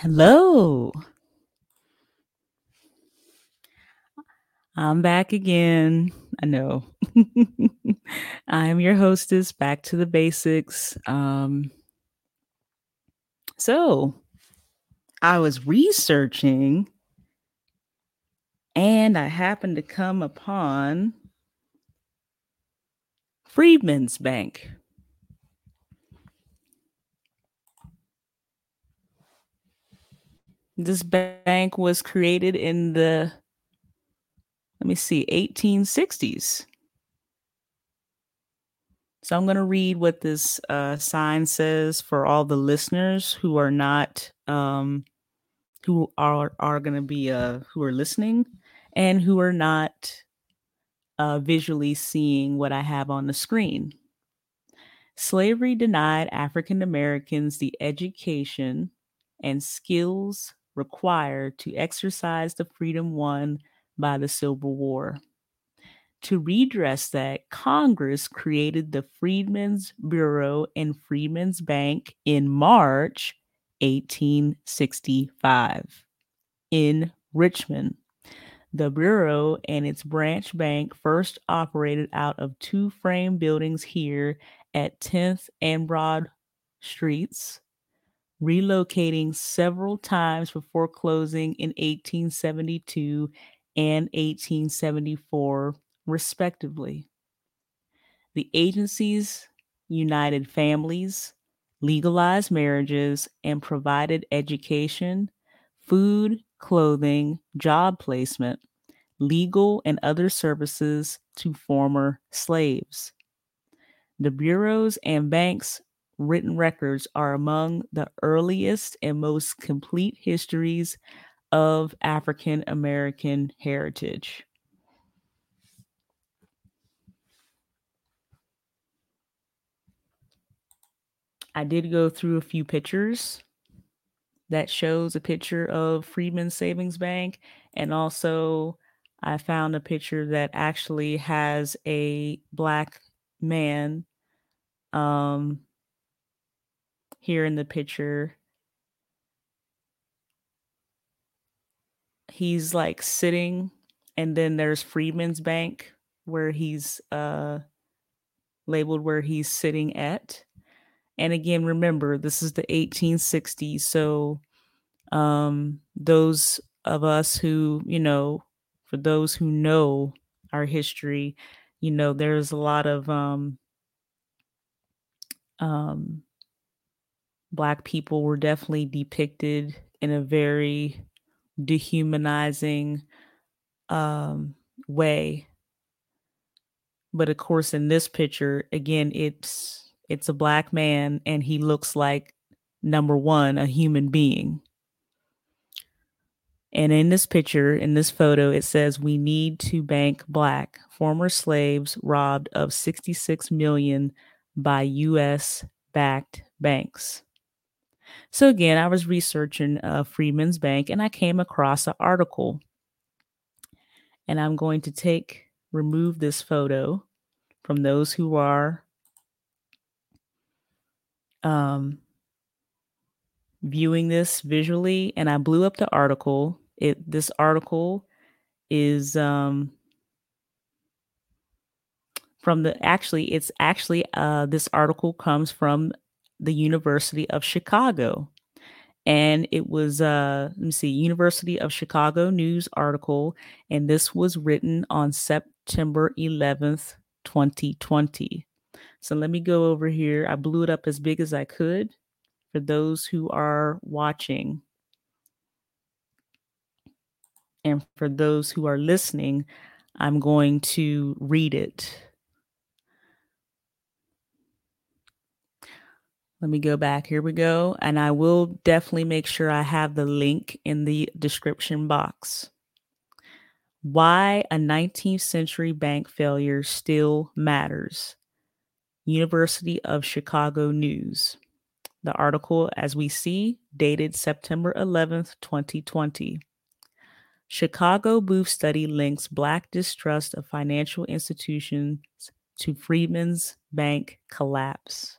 Hello. I'm back again. I know. I'm your hostess, back to the basics. Um, so, I was researching and I happened to come upon Freedmen's Bank. This bank was created in the, let me see, 1860s. So I'm going to read what this uh, sign says for all the listeners who are not, um, who are are going to be, uh, who are listening, and who are not uh, visually seeing what I have on the screen. Slavery denied African Americans the education and skills required to exercise the freedom won by the Civil War. To redress that, Congress created the Freedmen's Bureau and Freedmen's Bank in March 1865 in Richmond. The Bureau and its branch bank first operated out of two frame buildings here at 10th and Broad Streets, relocating several times before closing in 1872 and 1874, respectively. The agencies united families, legalized marriages, and provided education, food, clothing, job placement, legal, and other services to former slaves. The bureaus and banks' written records are among the earliest and most complete histories of African American heritage. I did go through a few pictures that shows a picture of Freedman Savings Bank and also I found a picture that actually has a black man um here in the picture. He's like sitting and then there's Freedman's Bank where he's uh labeled where he's sitting at. And again remember this is the 1860s so um those of us who you know for those who know our history you know there's a lot of um um black people were definitely depicted in a very dehumanizing um way but of course in this picture again it's it's a black man and he looks like number 1 a human being and in this picture, in this photo, it says we need to bank black former slaves robbed of 66 million by US backed banks. So again, I was researching uh, Freedmen's Bank and I came across an article. And I'm going to take remove this photo from those who are um, viewing this visually and I blew up the article. It this article is um from the actually it's actually uh this article comes from the University of Chicago. And it was uh let me see University of Chicago news article and this was written on September 11th, 2020. So let me go over here. I blew it up as big as I could for those who are watching. And for those who are listening, I'm going to read it. Let me go back. Here we go. And I will definitely make sure I have the link in the description box. Why a 19th century bank failure still matters. University of Chicago News. The article, as we see, dated September 11th, 2020. Chicago Booth study links Black distrust of financial institutions to Freedmen's Bank collapse.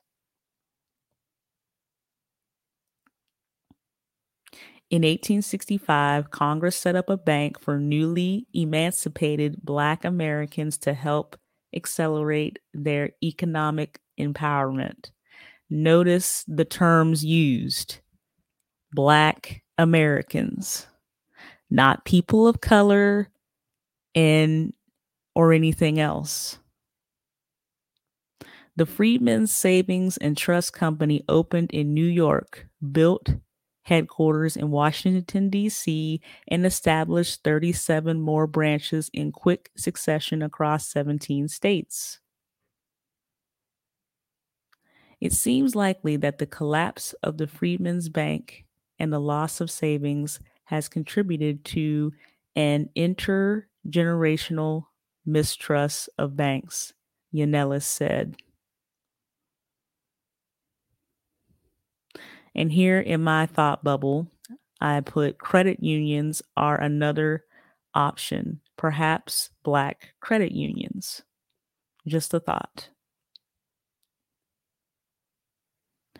In 1865, Congress set up a bank for newly emancipated Black Americans to help accelerate their economic empowerment. Notice the terms used Black Americans, not people of color and or anything else. The Freedmen's Savings and Trust Company opened in New York, built headquarters in Washington, D.C., and established 37 more branches in quick succession across 17 states. It seems likely that the collapse of the Freedmen's Bank and the loss of savings has contributed to an intergenerational mistrust of banks, Yannelis said. And here in my thought bubble, I put credit unions are another option, perhaps black credit unions. Just a thought.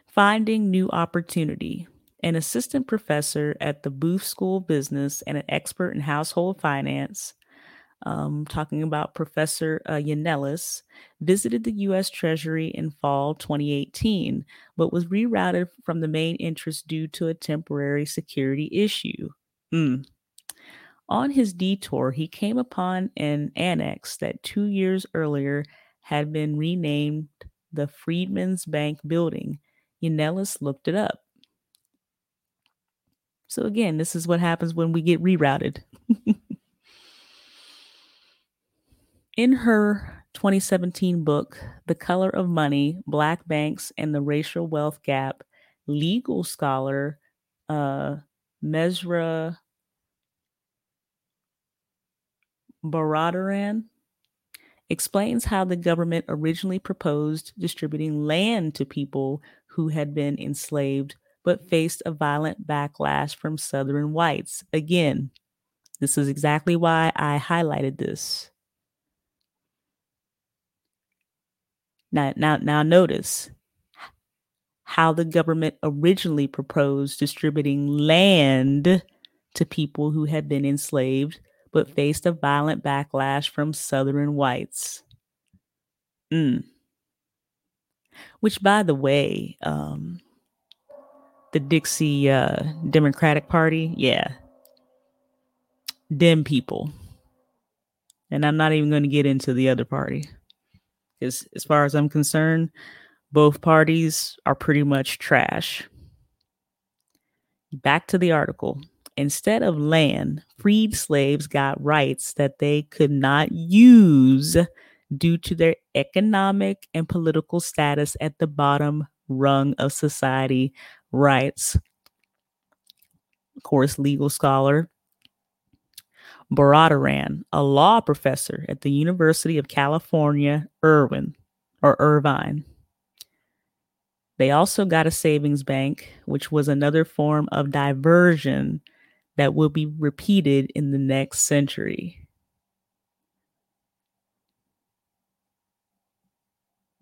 Finding new opportunity. An assistant professor at the Booth School of Business and an expert in household finance, um, talking about Professor uh, Yannelis, visited the U.S. Treasury in fall 2018, but was rerouted from the main interest due to a temporary security issue. Mm. On his detour, he came upon an annex that two years earlier had been renamed the Freedmen's Bank Building. Yannelis looked it up. So, again, this is what happens when we get rerouted. In her 2017 book, The Color of Money Black Banks and the Racial Wealth Gap, legal scholar uh, Mehrsa Baradaran explains how the government originally proposed distributing land to people who had been enslaved but faced a violent backlash from Southern whites. Again, this is exactly why I highlighted this. Now, now, now notice how the government originally proposed distributing land to people who had been enslaved but faced a violent backlash from Southern whites. Mm. Which, by the way, um, the Dixie uh, Democratic Party, yeah, them people. And I'm not even going to get into the other party. Because as far as I'm concerned, both parties are pretty much trash. Back to the article. Instead of land, freed slaves got rights that they could not use due to their economic and political status at the bottom rung of society, rights. of course, legal scholar Baradaran, a law professor at the University of California, Irvine or Irvine. They also got a savings bank, which was another form of diversion that will be repeated in the next century.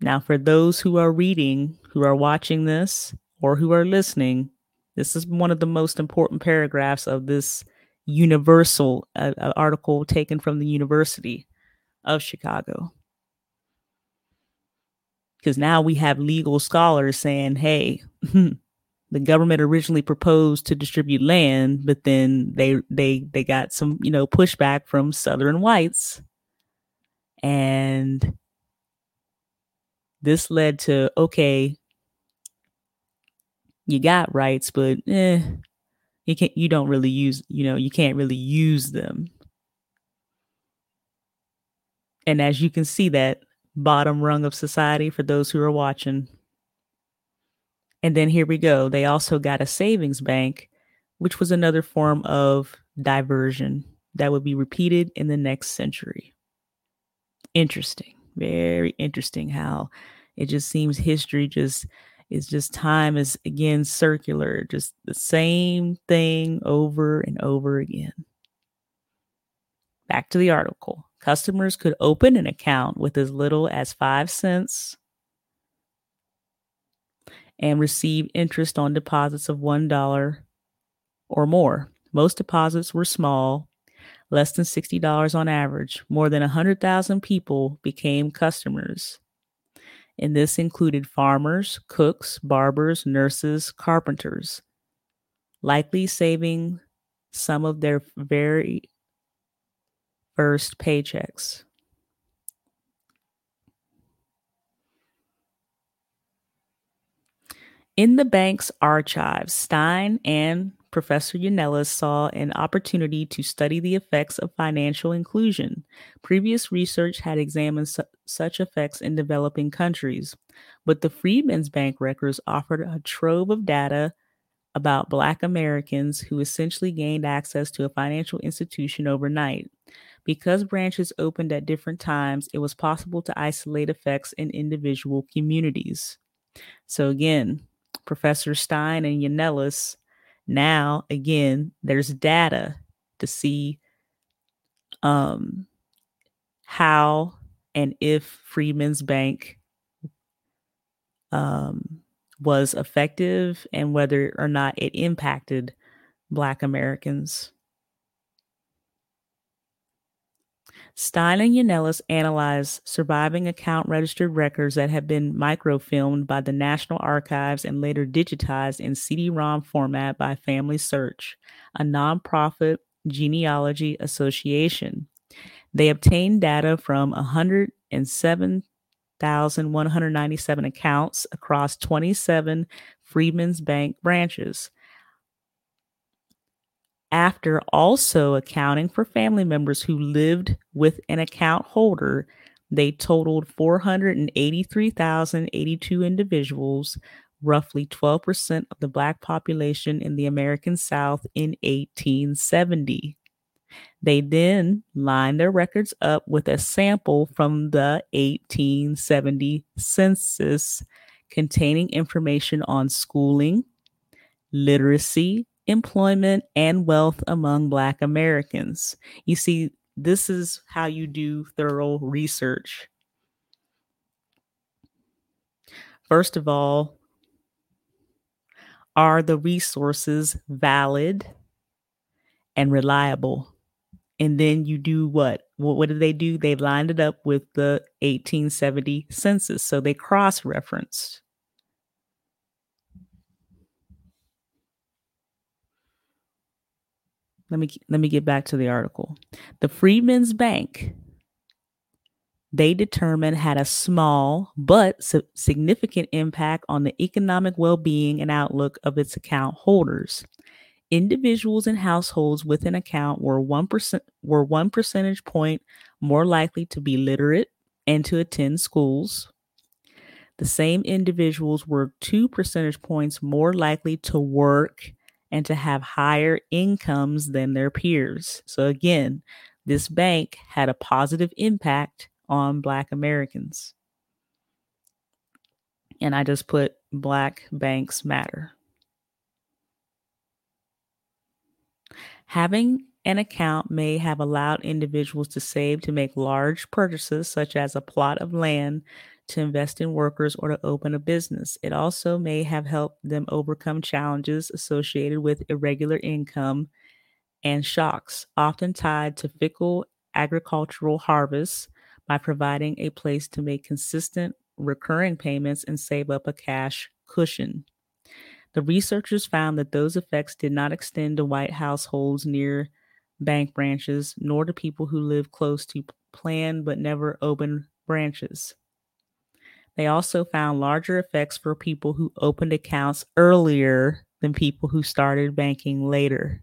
Now, for those who are reading, who are watching this, or who are listening, this is one of the most important paragraphs of this universal uh, article taken from the University of Chicago. Because now we have legal scholars saying, hey, the government originally proposed to distribute land, but then they they they got some, you know, pushback from southern whites. And this led to okay, you got rights, but eh, you can't you don't really use you know you can't really use them. And as you can see that bottom rung of society for those who are watching. And then here we go. They also got a savings bank which was another form of diversion that would be repeated in the next century. Interesting. Very interesting how it just seems history just it's just time is again circular, just the same thing over and over again. Back to the article. Customers could open an account with as little as five cents and receive interest on deposits of $1 or more. Most deposits were small, less than $60 on average. More than 100,000 people became customers. And this included farmers, cooks, barbers, nurses, carpenters, likely saving some of their very first paychecks. In the bank's archives, Stein and Professor Yannelis saw an opportunity to study the effects of financial inclusion. Previous research had examined su- such effects in developing countries, but the Freedmen's Bank records offered a trove of data about Black Americans who essentially gained access to a financial institution overnight. Because branches opened at different times, it was possible to isolate effects in individual communities. So, again, Professor Stein and Yannelis, now again, there's data to see um, how and if Freedmen's Bank um, was effective and whether or not it impacted Black Americans. Stein and Yannelis analyzed surviving account registered records that have been microfilmed by the National Archives and later digitized in CD ROM format by Family Search, a nonprofit genealogy association. They obtained data from 107,197 accounts across 27 Freedmen's Bank branches after also accounting for family members who lived with an account holder, they totaled 483,082 individuals, roughly 12% of the Black population in the American South in 1870. They then lined their records up with a sample from the 1870 census containing information on schooling, literacy, employment, and wealth among Black Americans. You see, this is how you do thorough research. First of all, are the resources valid and reliable? And then you do what? What, what did they do? They lined it up with the 1870 census. So they cross referenced. Let me let me get back to the article. The Freedmen's Bank they determined had a small but significant impact on the economic well-being and outlook of its account holders. Individuals and households with an account were 1% were 1 percentage point more likely to be literate and to attend schools. The same individuals were 2 percentage points more likely to work and to have higher incomes than their peers. So, again, this bank had a positive impact on Black Americans. And I just put Black Banks Matter. Having an account may have allowed individuals to save to make large purchases, such as a plot of land to invest in workers or to open a business. It also may have helped them overcome challenges associated with irregular income and shocks, often tied to fickle agricultural harvests, by providing a place to make consistent, recurring payments and save up a cash cushion. The researchers found that those effects did not extend to white households near bank branches, nor to people who live close to planned but never open branches. They also found larger effects for people who opened accounts earlier than people who started banking later.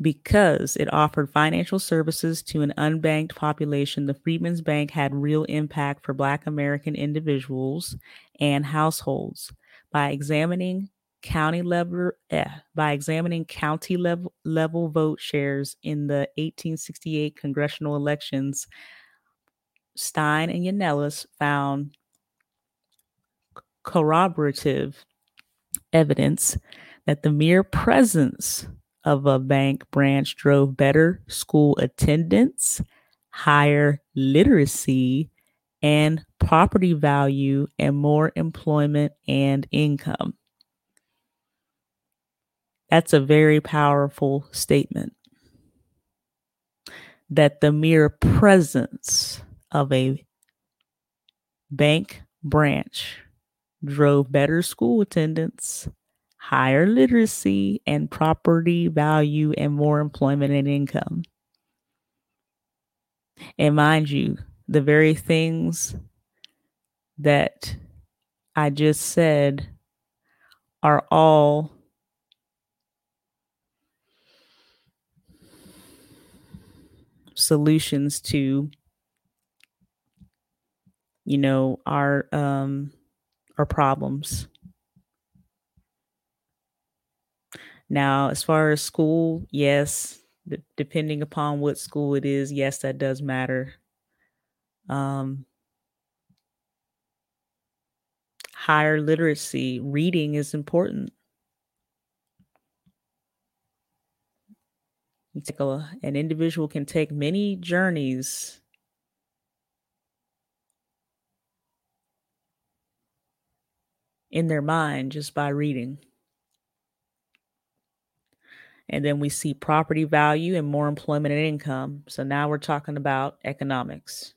Because it offered financial services to an unbanked population, the Freedmen's Bank had real impact for Black American individuals and households. By examining county level eh, by examining county level level vote shares in the 1868 congressional elections stein and yannelis found corroborative evidence that the mere presence of a bank branch drove better school attendance higher literacy and property value and more employment and income. That's a very powerful statement. That the mere presence of a bank branch drove better school attendance, higher literacy and property value, and more employment and income. And mind you, the very things that I just said are all solutions to you know our um our problems. Now as far as school yes d- depending upon what school it is yes that does matter. Um higher literacy reading is important Take a, an individual can take many journeys in their mind just by reading. And then we see property value and more employment and income. So now we're talking about economics.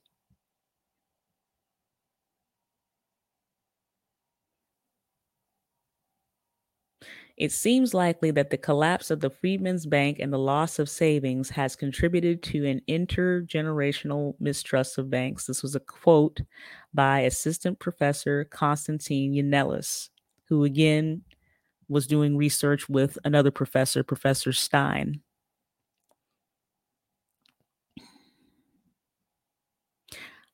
It seems likely that the collapse of the Freedmen's Bank and the loss of savings has contributed to an intergenerational mistrust of banks. This was a quote by Assistant Professor Constantine Yannelis, who again was doing research with another professor, Professor Stein.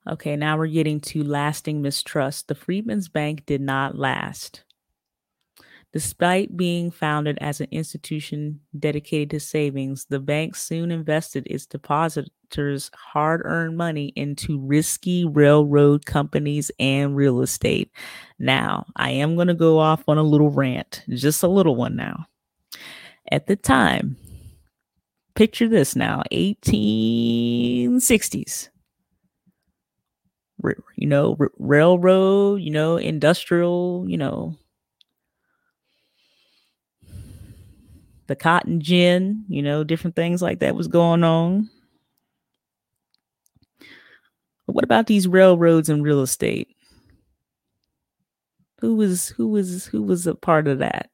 Okay, now we're getting to lasting mistrust. The Freedmen's Bank did not last. Despite being founded as an institution dedicated to savings, the bank soon invested its depositors' hard earned money into risky railroad companies and real estate. Now, I am going to go off on a little rant, just a little one now. At the time, picture this now 1860s you know railroad you know industrial you know the cotton gin, you know, different things like that was going on. But what about these railroads and real estate? Who was who was who was a part of that?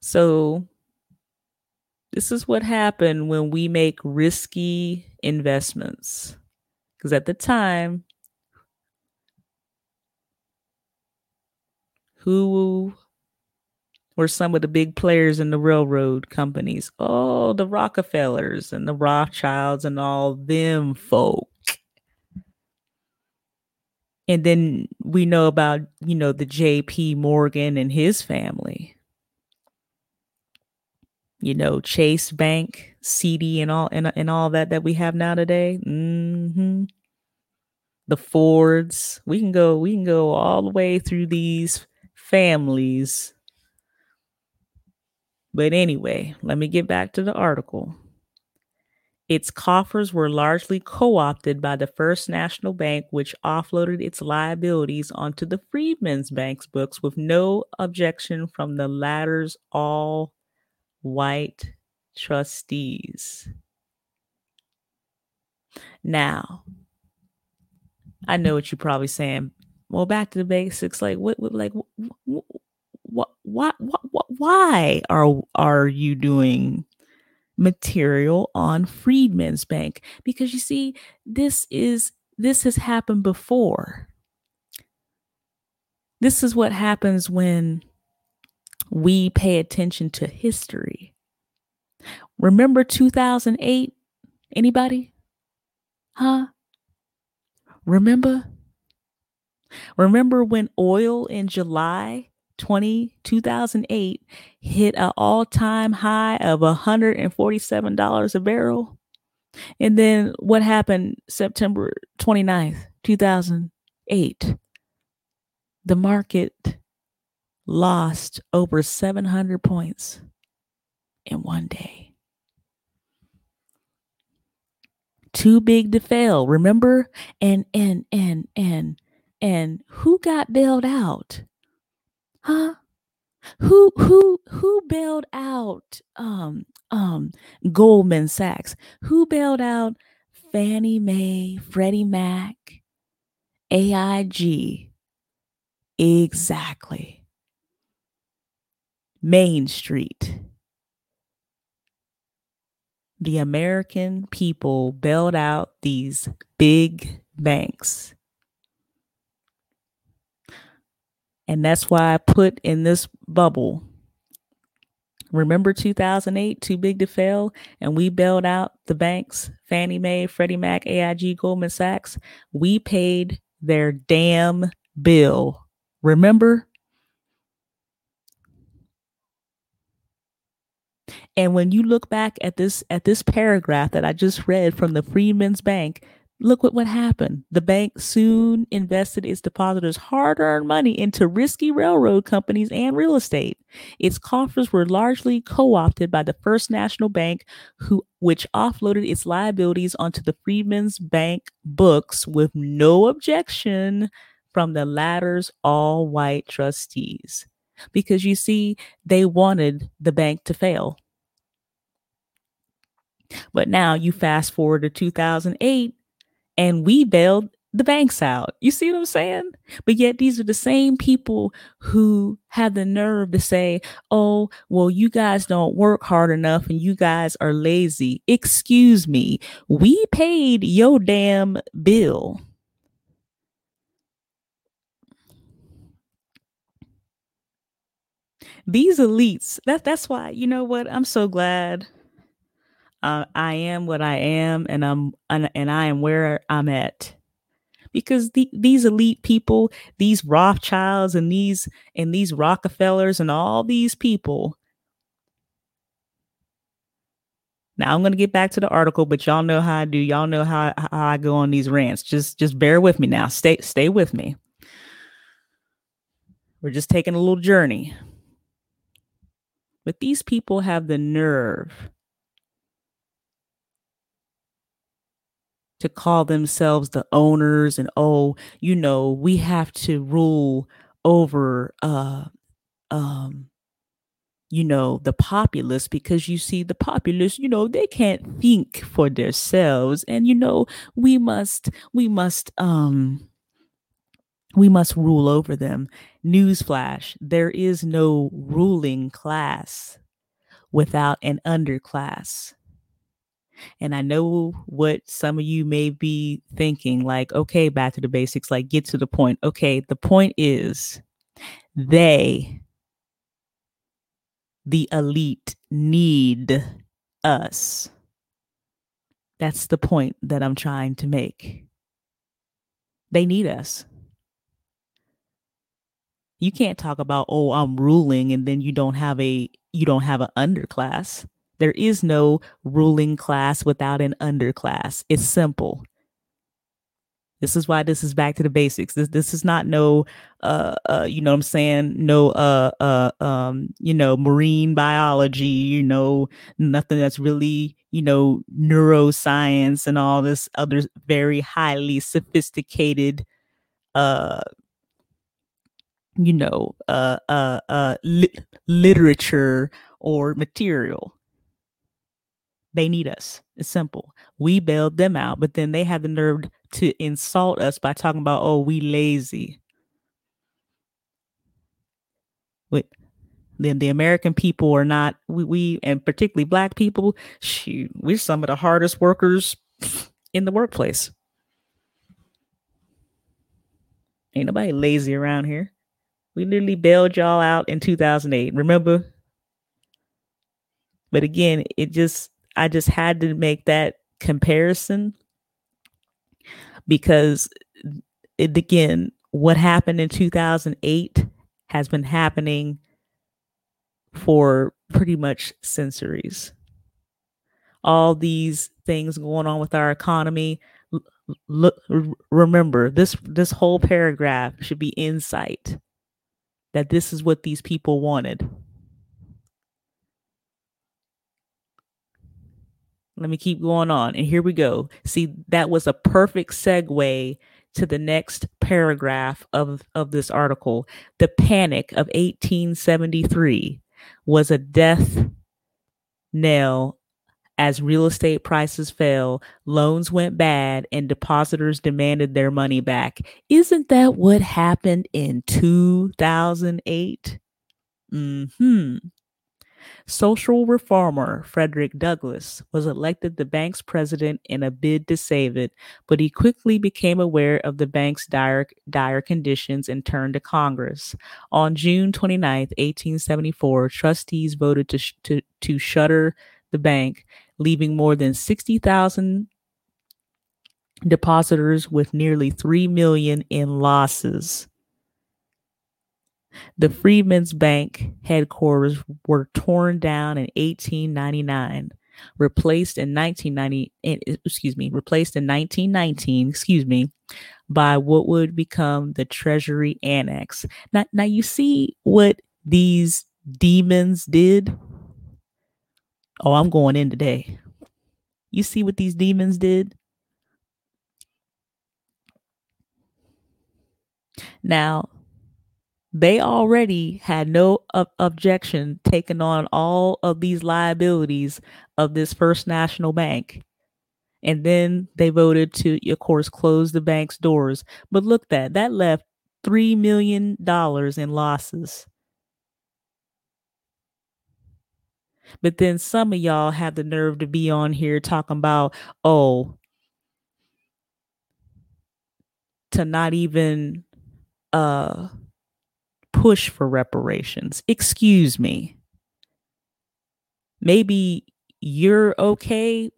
So this is what happened when we make risky investments. Because at the time, who were some of the big players in the railroad companies? Oh, the Rockefellers and the Rothschilds and all them folk. And then we know about, you know, the JP Morgan and his family. You know, Chase Bank, Citi and all and, and all that that we have now today. Mm-hmm. The Fords. We can go we can go all the way through these families. But anyway, let me get back to the article. Its coffers were largely co opted by the First National Bank, which offloaded its liabilities onto the Freedmen's Bank's books with no objection from the latter's all white trustees. Now, I know what you're probably saying, well back to the basics like what, what like what what why what, why are are you doing material on Freedmen's Bank? Because you see this is this has happened before. This is what happens when we pay attention to history. Remember 2008 anybody? Huh? Remember Remember when oil in July 20, 2008 hit an all time high of $147 a barrel? And then what happened September 29th, 2008? The market lost over 700 points in one day. too big to fail. Remember? And and and and and who got bailed out? Huh? Who who who bailed out um um Goldman Sachs? Who bailed out Fannie Mae, Freddie Mac, AIG? Exactly. Main Street the American people bailed out these big banks. And that's why I put in this bubble. Remember 2008, too big to fail, and we bailed out the banks, Fannie Mae, Freddie Mac, AIG, Goldman Sachs. We paid their damn bill. Remember? And when you look back at this at this paragraph that I just read from the Freedmen's Bank, look what what happened. The bank soon invested its depositors' hard-earned money into risky railroad companies and real estate. Its coffers were largely co-opted by the First National Bank, who which offloaded its liabilities onto the Freedmen's Bank books with no objection from the latter's all-white trustees. Because you see, they wanted the bank to fail but now you fast forward to 2008 and we bailed the banks out. You see what I'm saying? But yet these are the same people who have the nerve to say, oh, well, you guys don't work hard enough and you guys are lazy. Excuse me. We paid your damn bill. These elites, that, that's why, you know what? I'm so glad uh, I am what I am, and I'm and, I am where I'm at. Because the, these elite people, these Rothschilds and these and these Rockefellers and all these people. Now I'm going to get back to the article, but y'all know how I do. Y'all know how, how I go on these rants. Just just bear with me now. Stay stay with me. We're just taking a little journey. But these people have the nerve to call themselves the owners and oh you know we have to rule over uh um you know the populace because you see the populace you know they can't think for themselves. And you know we must we must um we must rule over them. Newsflash there is no ruling class without an underclass and I know what some of you may be thinking like, okay, back to the basics, like get to the point. Okay, the point is they, the elite, need us. That's the point that I'm trying to make. They need us. You can't talk about, oh, I'm ruling, and then you don't have a you don't have an underclass. There is no ruling class without an underclass. It's simple. This is why this is back to the basics. This this is not no uh uh you know what I'm saying, no uh uh um you know marine biology, you know, nothing that's really, you know, neuroscience and all this other very highly sophisticated uh you know uh uh uh li- literature or material they need us. It's simple. We bailed them out, but then they had the nerve to insult us by talking about, oh, we lazy. Wait, then the American people are not we, we and particularly black people, shoot, we're some of the hardest workers in the workplace. Ain't nobody lazy around here. We literally bailed y'all out in 2008. Remember? But again, it just I just had to make that comparison because it again, what happened in 2008 has been happening for pretty much centuries. All these things going on with our economy. Remember this this whole paragraph should be insight that this is what these people wanted. Let me keep going on. And here we go. See, that was a perfect segue to the next paragraph of, of this article. The panic of 1873 was a death knell as real estate prices fell, loans went bad, and depositors demanded their money back. Isn't that what happened in 2008? Hmm. Social reformer Frederick Douglass was elected the bank's president in a bid to save it, but he quickly became aware of the bank's dire, dire conditions and turned to Congress. On June 29, 1874, trustees voted to, sh- to, to shutter the bank, leaving more than 60,000 depositors with nearly 3 million in losses. The Freedmen's Bank headquarters were torn down in 1899, replaced in 1990 eh, excuse me, replaced in 1919, excuse me, by what would become the Treasury Annex. Now now you see what these demons did? Oh, I'm going in today. You see what these demons did? Now, they already had no ob- objection taking on all of these liabilities of this First National Bank. And then they voted to, of course, close the bank's doors. But look that that left three million dollars in losses. But then some of y'all have the nerve to be on here talking about, oh, to not even uh push for reparations. Excuse me. Maybe you're okay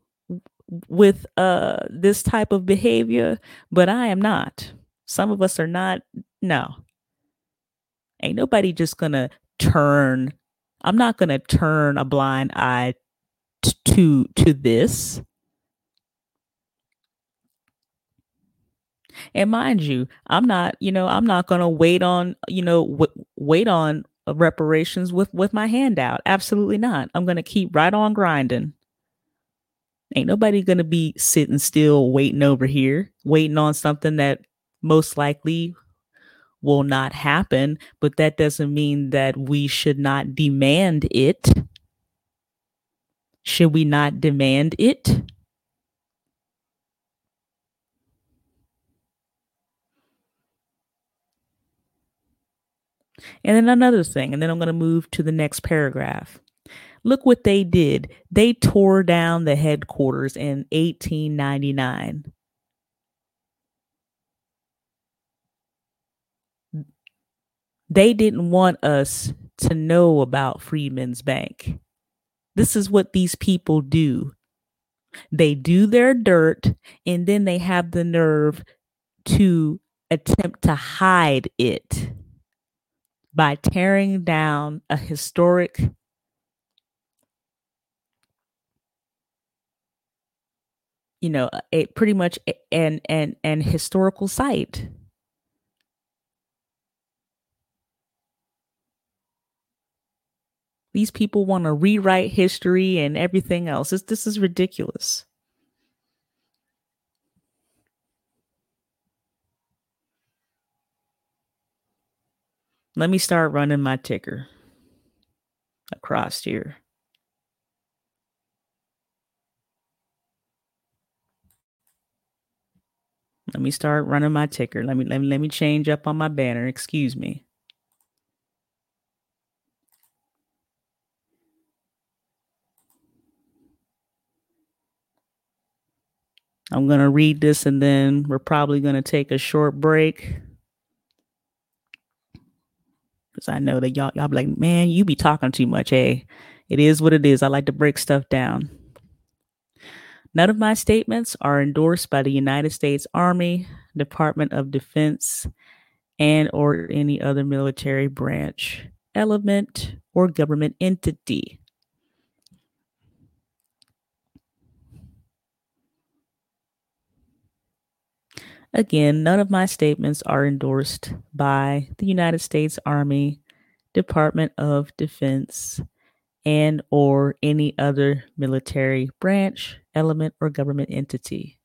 with uh this type of behavior, but I am not. Some of us are not. No. Ain't nobody just going to turn I'm not going to turn a blind eye t- to to this. And mind you, I'm not, you know, I'm not going to wait on, you know, w- wait on uh, reparations with with my hand out. Absolutely not. I'm going to keep right on grinding. Ain't nobody going to be sitting still waiting over here, waiting on something that most likely will not happen, but that doesn't mean that we should not demand it. Should we not demand it? And then another thing, and then I'm going to move to the next paragraph. Look what they did. They tore down the headquarters in 1899. They didn't want us to know about Freedmen's Bank. This is what these people do. They do their dirt and then they have the nerve to attempt to hide it by tearing down a historic you know a pretty much an an an historical site. These people want to rewrite history and everything else. This, this is ridiculous Let me start running my ticker across here. Let me start running my ticker. Let me let me let me change up on my banner. Excuse me. I'm going to read this and then we're probably going to take a short break. Cause I know that y'all y'all be like, man, you be talking too much. Hey, it is what it is. I like to break stuff down. None of my statements are endorsed by the United States Army, Department of Defense, and or any other military branch, element, or government entity. Again, none of my statements are endorsed by the United States Army, Department of Defense, and or any other military branch, element, or government entity.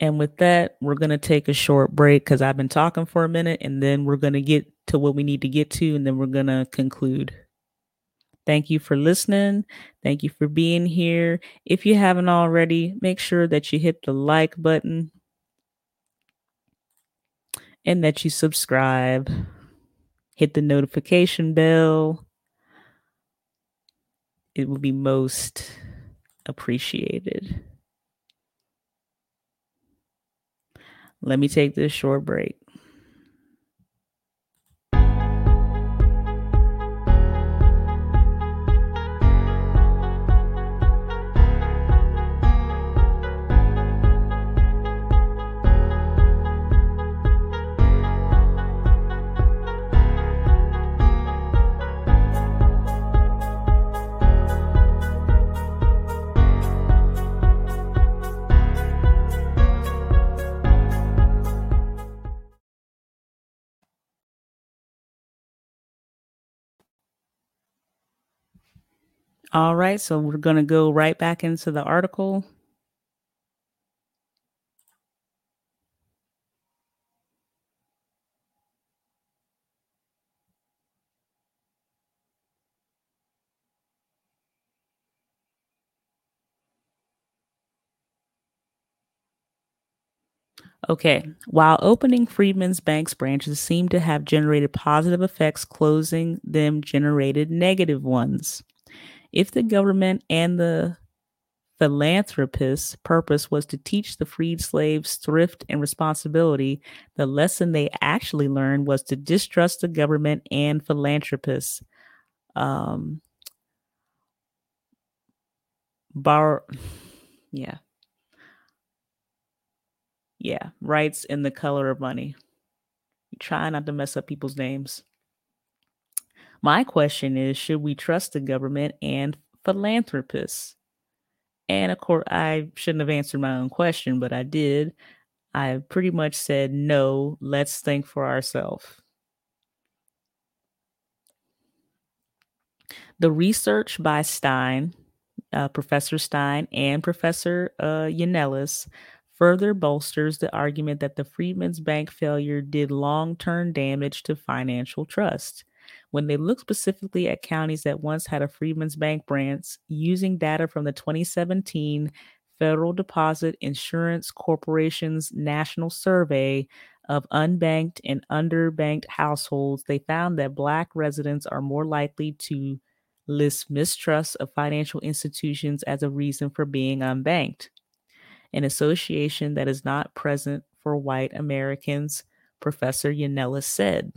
And with that, we're going to take a short break because I've been talking for a minute and then we're going to get to what we need to get to and then we're going to conclude. Thank you for listening. Thank you for being here. If you haven't already, make sure that you hit the like button and that you subscribe. Hit the notification bell. It will be most appreciated. Let me take this short break. All right, so we're going to go right back into the article. Okay, while opening Freedmen's Bank's branches seemed to have generated positive effects, closing them generated negative ones. If the government and the philanthropist's purpose was to teach the freed slaves thrift and responsibility, the lesson they actually learned was to distrust the government and philanthropists. Um, bar, yeah, yeah, writes in the color of money. Try not to mess up people's names. My question is should we trust the government and philanthropists? And of course, I shouldn't have answered my own question, but I did. I pretty much said, no, let's think for ourselves. The research by Stein, uh, Professor Stein, and Professor uh, Yannelis further bolsters the argument that the Freedmen's Bank failure did long term damage to financial trust. When they looked specifically at counties that once had a Freedmen's Bank branch, using data from the 2017 Federal Deposit Insurance Corporation's National Survey of unbanked and underbanked households, they found that Black residents are more likely to list mistrust of financial institutions as a reason for being unbanked, an association that is not present for white Americans, Professor Yannelis said.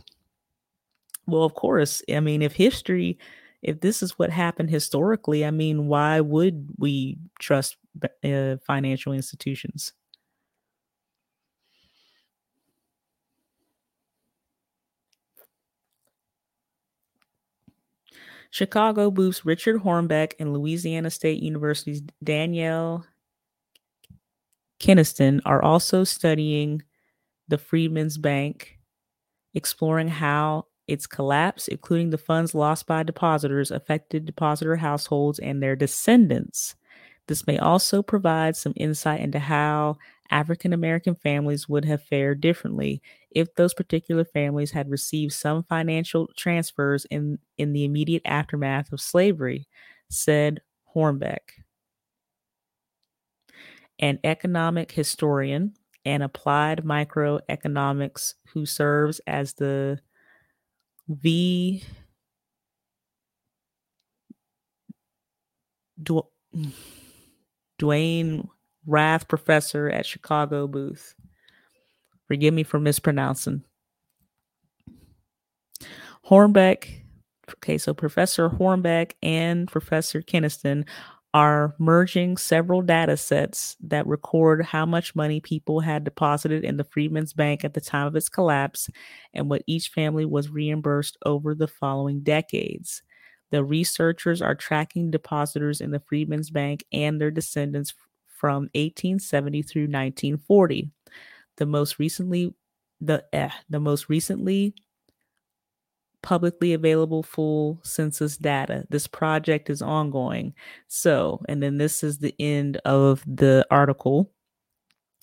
Well, of course. I mean, if history, if this is what happened historically, I mean, why would we trust uh, financial institutions? Chicago Booth's Richard Hornbeck and Louisiana State University's Danielle Keniston are also studying the Freedmen's Bank, exploring how its collapse, including the funds lost by depositors, affected depositor households and their descendants. This may also provide some insight into how African American families would have fared differently if those particular families had received some financial transfers in, in the immediate aftermath of slavery, said Hornbeck. An economic historian and applied microeconomics who serves as the V. Du- Dwayne Rath professor at Chicago Booth. Forgive me for mispronouncing. Hornbeck. Okay, so Professor Hornbeck and Professor Keniston are merging several data sets that record how much money people had deposited in the Freedmen's Bank at the time of its collapse and what each family was reimbursed over the following decades. The researchers are tracking depositors in the Freedmen's Bank and their descendants from 1870 through 1940. The most recently the eh, the most recently publicly available full census data. This project is ongoing. So, and then this is the end of the article.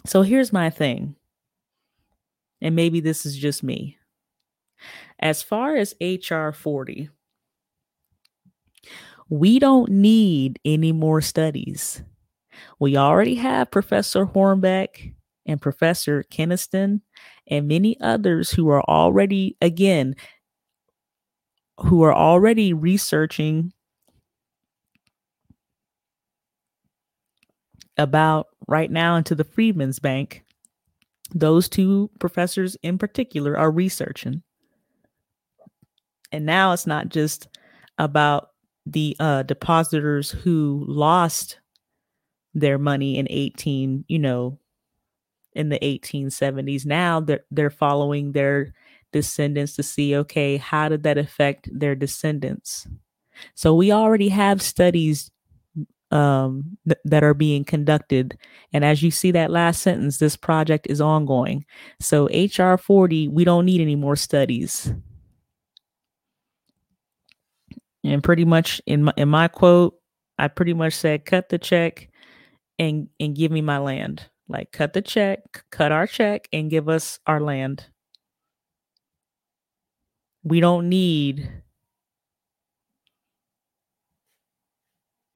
So here's my thing. And maybe this is just me. As far as HR 40, we don't need any more studies. We already have Professor Hornbeck and Professor Keniston and many others who are already, again, who are already researching about right now into the Freedmen's Bank. Those two professors in particular are researching. And now it's not just about the uh, depositors who lost their money in 18, you know, in the 1870s. Now they're they're following their descendants to see okay, how did that affect their descendants? So we already have studies um, th- that are being conducted. And as you see that last sentence, this project is ongoing. So HR 40, we don't need any more studies. And pretty much in my, in my quote, I pretty much said, cut the check and and give me my land. Like cut the check, cut our check, and give us our land. We don't need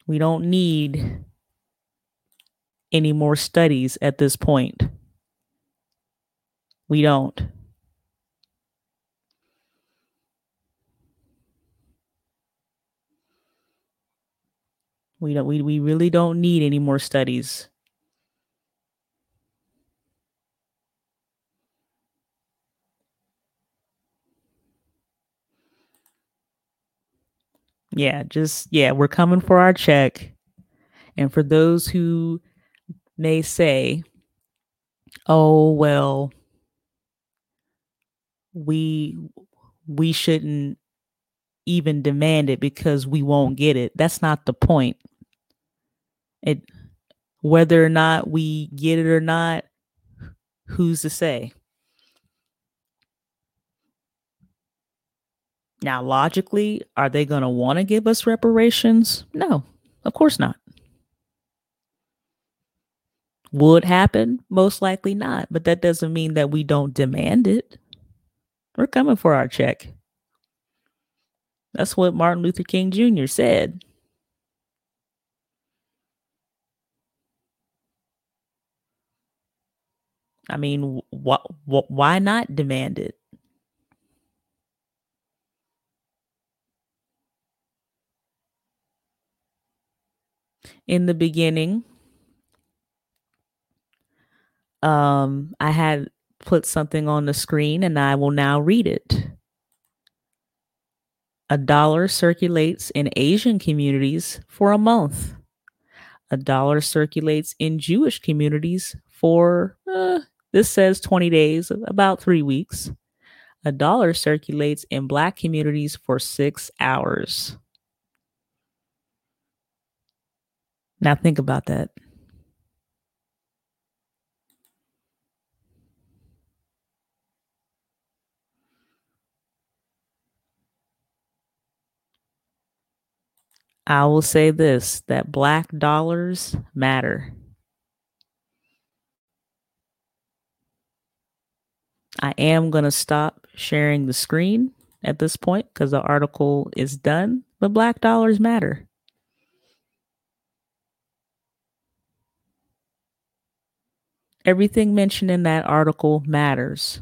we don't need any more studies at this point. We don't. We don't we, we really don't need any more studies. Yeah, just yeah, we're coming for our check. And for those who may say, "Oh, well, we we shouldn't even demand it because we won't get it." That's not the point. It whether or not we get it or not, who's to say? Now, logically, are they going to want to give us reparations? No, of course not. Would happen? Most likely not. But that doesn't mean that we don't demand it. We're coming for our check. That's what Martin Luther King Jr. said. I mean, wh- wh- why not demand it? In the beginning, um, I had put something on the screen and I will now read it. A dollar circulates in Asian communities for a month. A dollar circulates in Jewish communities for uh, this says 20 days, about three weeks. A dollar circulates in Black communities for six hours. Now, think about that. I will say this that black dollars matter. I am going to stop sharing the screen at this point because the article is done, but black dollars matter. Everything mentioned in that article matters.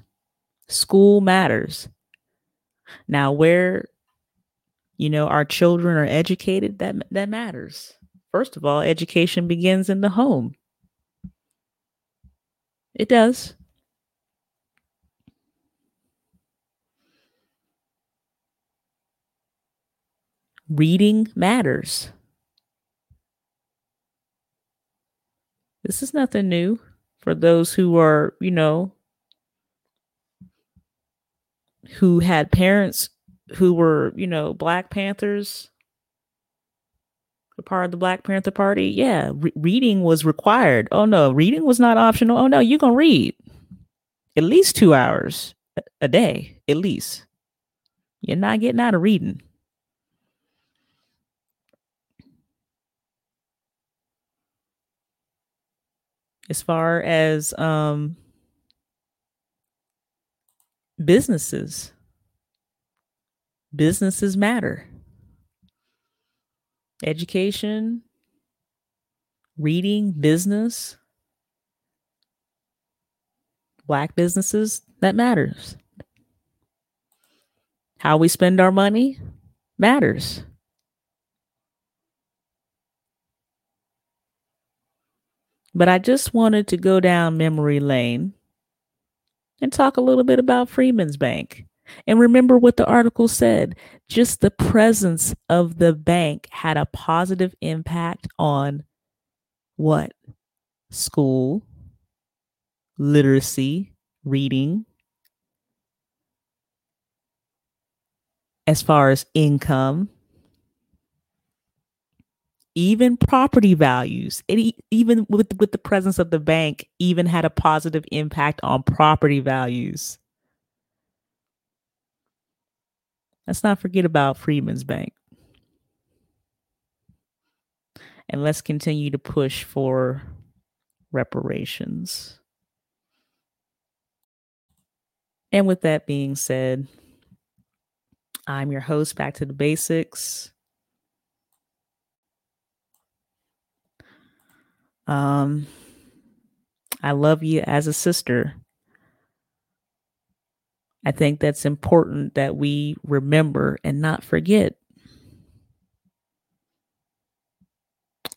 School matters. Now, where you know our children are educated, that that matters. First of all, education begins in the home. It does. reading matters. This is nothing new for those who are, you know, who had parents who were, you know, Black Panthers, a part of the Black Panther Party. Yeah, re- reading was required. Oh no, reading was not optional. Oh no, you're going to read at least two hours a day, at least. You're not getting out of reading. As far as um, businesses, businesses matter. Education, reading, business, black businesses, that matters. How we spend our money matters. But I just wanted to go down memory lane and talk a little bit about Freeman's Bank. And remember what the article said just the presence of the bank had a positive impact on what? School, literacy, reading, as far as income, even property values. It even with with the presence of the bank even had a positive impact on property values. Let's not forget about Freedmen's Bank. And let's continue to push for reparations. And with that being said, I'm your host, Back to the Basics. Um, I love you as a sister. I think that's important that we remember and not forget.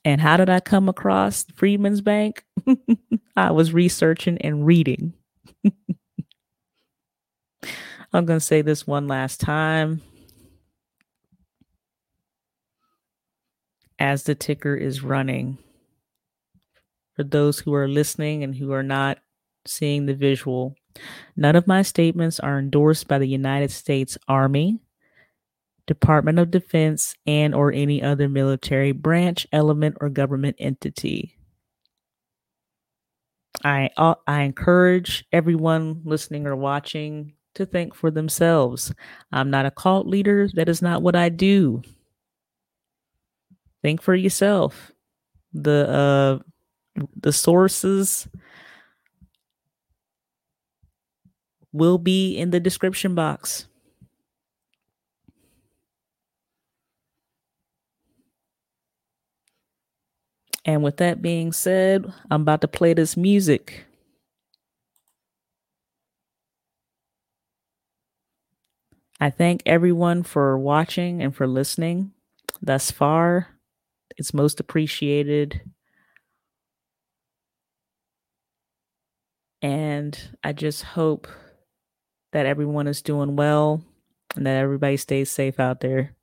And how did I come across Freedmen's Bank? I was researching and reading. I'm going to say this one last time. As the ticker is running, for those who are listening and who are not seeing the visual, none of my statements are endorsed by the United States Army, Department of Defense, and or any other military branch, element, or government entity. I uh, I encourage everyone listening or watching to think for themselves. I'm not a cult leader. That is not what I do. Think for yourself. The uh the sources will be in the description box. And with that being said, I'm about to play this music. I thank everyone for watching and for listening thus far. It's most appreciated. And I just hope that everyone is doing well and that everybody stays safe out there.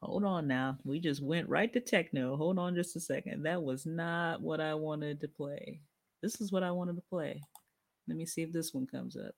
Hold on now. We just went right to techno. Hold on just a second. That was not what I wanted to play. This is what I wanted to play. Let me see if this one comes up.